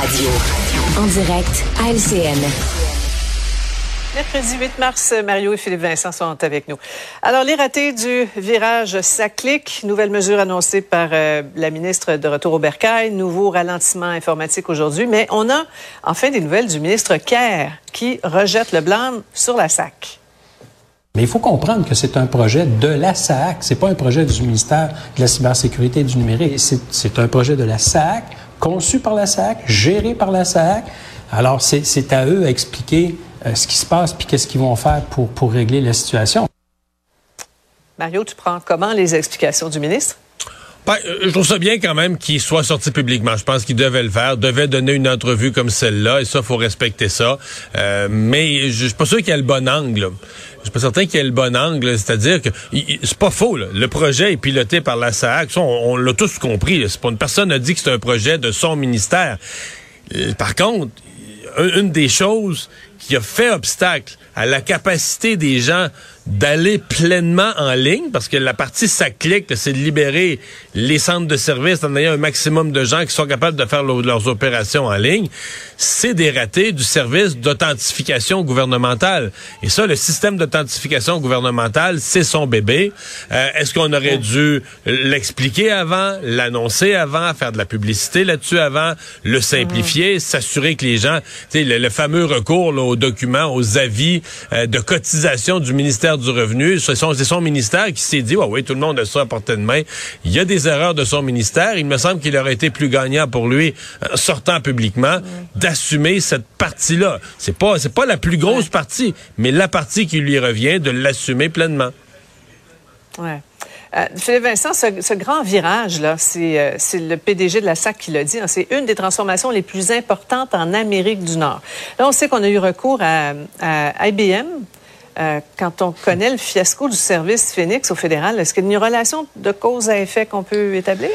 Radio. En direct à LCN. Mercredi 8 mars, Mario et Philippe Vincent sont avec nous. Alors, les ratés du virage SACLIC, nouvelle mesure annoncée par euh, la ministre de Retour au Bercail, nouveau ralentissement informatique aujourd'hui, mais on a enfin des nouvelles du ministre Kerr qui rejette le blâme sur la SAC. Mais il faut comprendre que c'est un projet de la SAC, c'est pas un projet du ministère de la cybersécurité et du numérique, c'est un projet de la SAC, conçu par la SAC, géré par la SAC. Alors, c'est à eux à expliquer euh, ce qui se passe puis qu'est-ce qu'ils vont faire pour, pour régler la situation. Mario, tu prends comment les explications du ministre? Ben, euh, je trouve ça bien quand même qu'il soit sorti publiquement. Je pense qu'il devait le faire, devait donner une entrevue comme celle-là, et ça, faut respecter ça. Euh, mais je suis pas sûr qu'il y ait le bon angle. Je suis pas certain qu'il y ait le bon angle, c'est-à-dire que c'est pas faux. Là. Le projet est piloté par la SAC, on, l'a tous compris. C'est pas une personne a dit que c'est un projet de son ministère. Euh, par contre, une des choses qui a fait obstacle à la capacité des gens d'aller pleinement en ligne, parce que la partie ça clique, c'est de libérer les centres de services en ayant un maximum de gens qui sont capables de faire leurs opérations en ligne, c'est des ratés du service d'authentification gouvernementale. Et ça, le système d'authentification gouvernementale, c'est son bébé. Euh, est-ce qu'on aurait dû l'expliquer avant, l'annoncer avant, faire de la publicité là-dessus avant, le simplifier, s'assurer que les gens, tu sais, le, fameux recours là, aux documents, aux avis euh, de cotisation du ministère du Revenu. C'est son, son, ministère qui s'est dit, oui, tout le monde a ça à portée de main. Il y a des erreurs de son ministère. Il me semble qu'il aurait été plus gagnant pour lui, euh, sortant publiquement, d'assumer cette partie-là. C'est pas, c'est pas la plus grosse partie, mais la partie qui lui revient de l'assumer pleinement. Ouais. Euh, Philippe Vincent, ce, grand virage-là, euh, c'est le PDG de la SAC qui l'a dit, hein, c'est une des transformations les plus importantes en Amérique du Nord. Là, on sait qu'on a eu recours à, IBM, euh, quand on connaît le fiasco du service Phoenix au fédéral, est-ce qu'il y a une relation de cause à effet qu'on peut établir?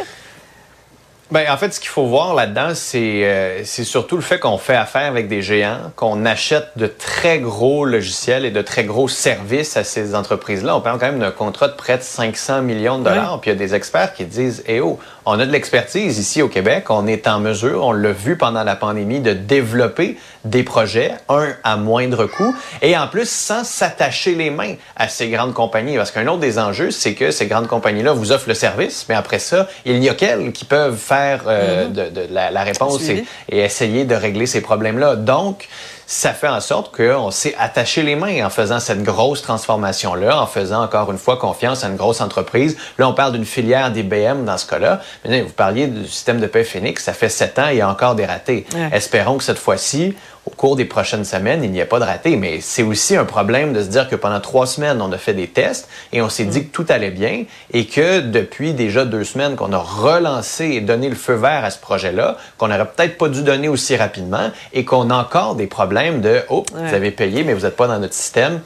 Ben, en fait, ce qu'il faut voir là-dedans, c'est c'est surtout le fait qu'on fait affaire avec des géants, qu'on achète de très gros logiciels et de très gros services à ces entreprises-là. On parle quand même d'un contrat de près de 500 millions de dollars. Puis il y a des experts qui disent, eh oh, on a de l'expertise ici au Québec. On est en mesure, on l'a vu pendant la pandémie, de développer des projets, un à moindre coût, et en plus sans s'attacher les mains à ces grandes compagnies. Parce qu'un autre des enjeux, c'est que ces grandes compagnies-là vous offrent le service, mais après ça, il n'y a qu'elles qui peuvent faire euh, mm-hmm. de, la, réponse et, et, essayer de régler ces problèmes-là. Donc, ça fait en sorte qu'on s'est attaché les mains en faisant cette grosse transformation-là, en faisant encore une fois confiance à une grosse entreprise. Là, on parle d'une filière d'IBM dans ce cas-là. Mais vous parliez du système de paix Phoenix, ça fait sept ans, il y a encore des ratés. Espérons que cette fois-ci, au cours des prochaines semaines, il n'y a pas de raté. Mais c'est aussi un problème de se dire que pendant trois semaines, on a fait des tests et on s'est dit mm. que tout allait bien et que depuis déjà deux semaines qu'on a relancé et donné le feu vert à ce projet-là, qu'on n'aurait peut-être pas dû donner aussi rapidement et qu'on a encore des problèmes de « Oh, vous avez payé, mais vous n'êtes pas dans notre système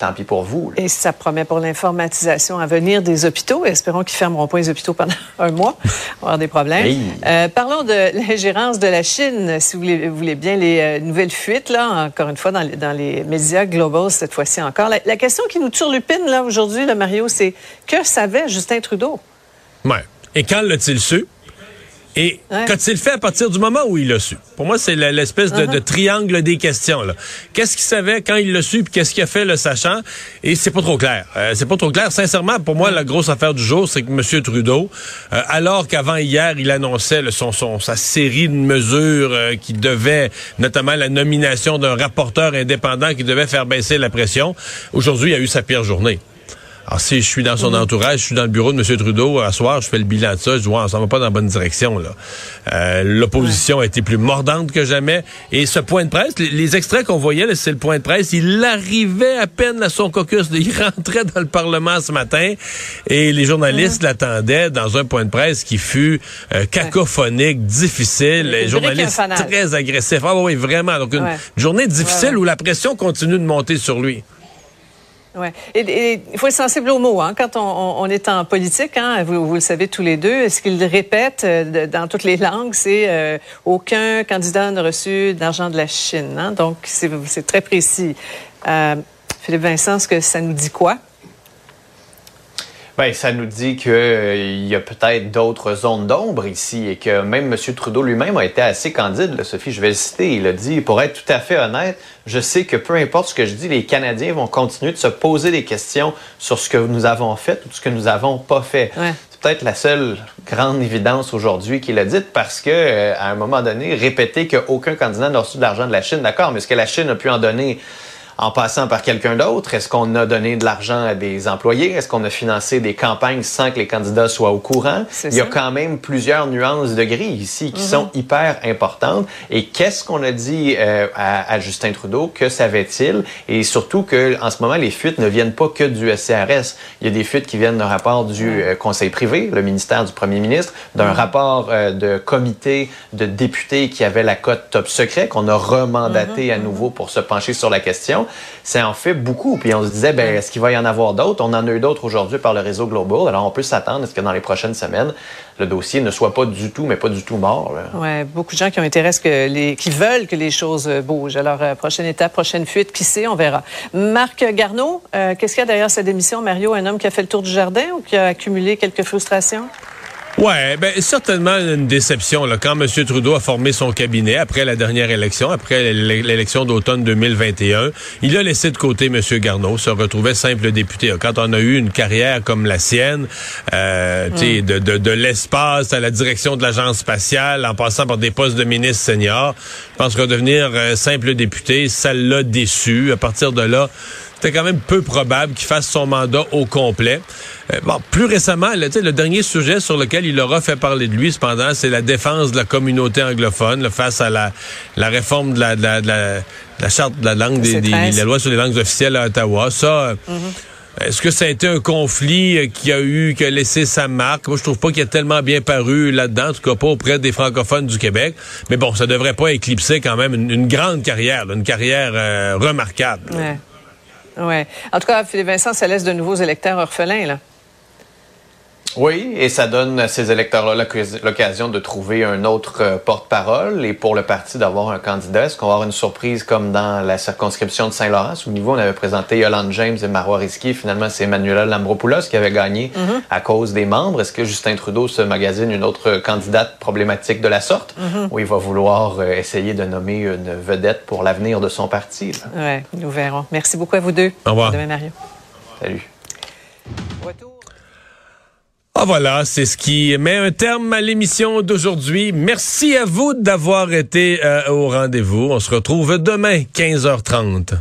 tant pis pour vous. Et ça promet pour l'informatisation à venir des hôpitaux. Espérons qu'ils fermeront pas les hôpitaux pendant un mois. On va avoir des problèmes. Euh, parlons de l'ingérence de la Chine, si vous voulez, bien, les euh, nouvelles fuites, là, encore une fois, dans les, dans les médias globaux, cette fois-ci encore. La, la, question qui nous turlupine, là, aujourd'hui, Mario, c'est que savait Justin Trudeau? Ouais. Et quand l'a-t-il su? Et qu'a-t-il fait à partir du moment où il l'a su? Pour moi, c'est l'espèce de, uh-huh. triangle des questions. Qu'est-ce qu'il savait quand il l'a su, puis qu'est-ce qu'il a fait le sachant? Et c'est pas trop clair. Euh, c'est pas trop clair. Sincèrement, pour moi, la grosse affaire du jour, c'est que M. Trudeau, euh, alors qu'avant hier, il annonçait son, son, sa série de mesures euh, qui devaient, notamment la nomination d'un rapporteur indépendant qui devait faire baisser la pression, aujourd'hui, il a eu sa pire journée. Alors, si je suis dans son entourage, je suis dans le bureau de M. Trudeau, à soir, je fais le bilan de ça, je dis, on s'en va pas dans la bonne direction, là. Euh, L'opposition a été plus mordante que jamais. Et ce point de presse, les, les extraits qu'on voyait, là, c'est le point de presse, il arrivait à peine à son caucus, il rentrait dans le Parlement ce matin, et les journalistes l'attendaient dans un point de presse qui fut euh, cacophonique, difficile, les journalistes très agressifs. Ah oui, vraiment. Donc, une journée difficile où la pression continue de monter sur lui. Ouais. Et, il faut être sensible aux mots hein, quand on, on- est en politique. Hein, vous, vous le savez tous les deux. Ce qu'il répète euh, dans toutes les langues, c'est euh, aucun candidat n'a reçu d'argent de la Chine. Hein, donc c'est c'est très précis. Euh, Philippe Vincent, ce que ça nous dit quoi? Ben, ça nous dit qu'il y a peut-être d'autres zones d'ombre ici et que même M. Trudeau lui-même a été assez candide. là, Sophie, je vais le citer. Il a dit, pour être tout à fait honnête, je sais que peu importe ce que je dis, les Canadiens vont continuer de se poser des questions sur ce que nous avons fait ou ce que nous avons pas fait. Ouais. C'est peut-être la seule grande évidence aujourd'hui qu'il a dite parce que, euh, à un moment donné, répéter qu'aucun candidat n'a reçu de l'argent de la Chine, d'accord, mais est-ce que la Chine a pu en donner en passant par quelqu'un d'autre? Est-ce qu'on a donné de l'argent à des employés? Est-ce qu'on a financé des campagnes sans que les candidats soient au courant? Il y a ça. quand même plusieurs nuances de gris ici qui sont hyper importantes. Et qu'est-ce qu'on a dit euh, à, à Justin Trudeau? Que savait-il? Et surtout que en ce moment, les fuites ne viennent pas que du SCRS. Il y a des fuites qui viennent d'un rapport du euh, Conseil privé, le ministère du Premier ministre, d'un rapport euh, de comité de députés qui avait la cote top secret, qu'on a remandaté à nouveau pour se pencher sur la question. C'est en fait beaucoup. Puis on se disait, ben, est-ce qu'il va y en avoir d'autres? On en a eu d'autres aujourd'hui par le réseau Global. Alors on peut s'attendre à ce que dans les prochaines semaines, le dossier ne soit pas du tout, mais pas du tout mort. Ouais, beaucoup de gens qui ont intérêt à ce que les, qui veulent que les choses euh, bougent. Alors, euh, prochaine étape, prochaine fuite, qui sait, on verra. Marc Garneau, euh, qu'est-ce qu'il y a derrière sa démission, Mario? Un homme qui a fait le tour du jardin ou qui a accumulé quelques frustrations? Ouais, ben certainement une déception là, quand M. Trudeau a formé son cabinet après la dernière élection, après l'é- l'élection d'automne 2021. Il a laissé de côté M. Garneau, se retrouvait simple député. Quand on a eu une carrière comme la sienne, euh, tu sais, de, de, de l'espace à la direction de l'agence spatiale, en passant par des postes de ministre senior, je pense que devenir euh, simple député, ça l'a déçu. À partir de là, c'était quand même peu probable qu'il fasse son mandat au complet. Euh, bon, plus récemment, là, le dernier sujet sur lequel il aura fait parler de lui, cependant, c'est la défense de la communauté anglophone là, face à la, la réforme de la, de la, de la, de la charte de la langue, des, des- 13. la loi sur les langues officielles à Ottawa. Ça, euh, est-ce que ça a été un conflit euh, qui a eu, qui a laissé sa marque? Moi, je trouve pas qu'il a tellement bien paru là-dedans, en tout cas pas auprès des francophones du Québec. Mais bon, ça devrait pas éclipser quand même une, une grande carrière, là, une carrière euh, remarquable. Ouais. Ouais. En tout cas, Philippe Vincent, ça laisse de nouveaux électeurs orphelins, là. Oui, et ça donne à ces électeurs-là l'occas- l'occasion de trouver un autre euh, porte-parole et pour le parti d'avoir un candidat. Est-ce qu'on va avoir une surprise comme dans la circonscription de Saint-Laurent? Au niveau, on avait présenté Yolande James et Marois Risky. Finalement, c'est Emmanuela Lambropoulos qui avait gagné à cause des membres. Est-ce que Justin Trudeau se magasine une autre candidate problématique de la sorte? Ou il va vouloir euh, essayer de nommer une vedette pour l'avenir de son parti? Ouais, nous verrons. Merci beaucoup à vous deux. Au revoir. À demain, Mario. Salut. Retour. Ah voilà, c'est ce qui met un terme à l'émission d'aujourd'hui. Merci à vous d'avoir été euh, au rendez-vous. On se retrouve demain, 15h30.